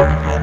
Yeah.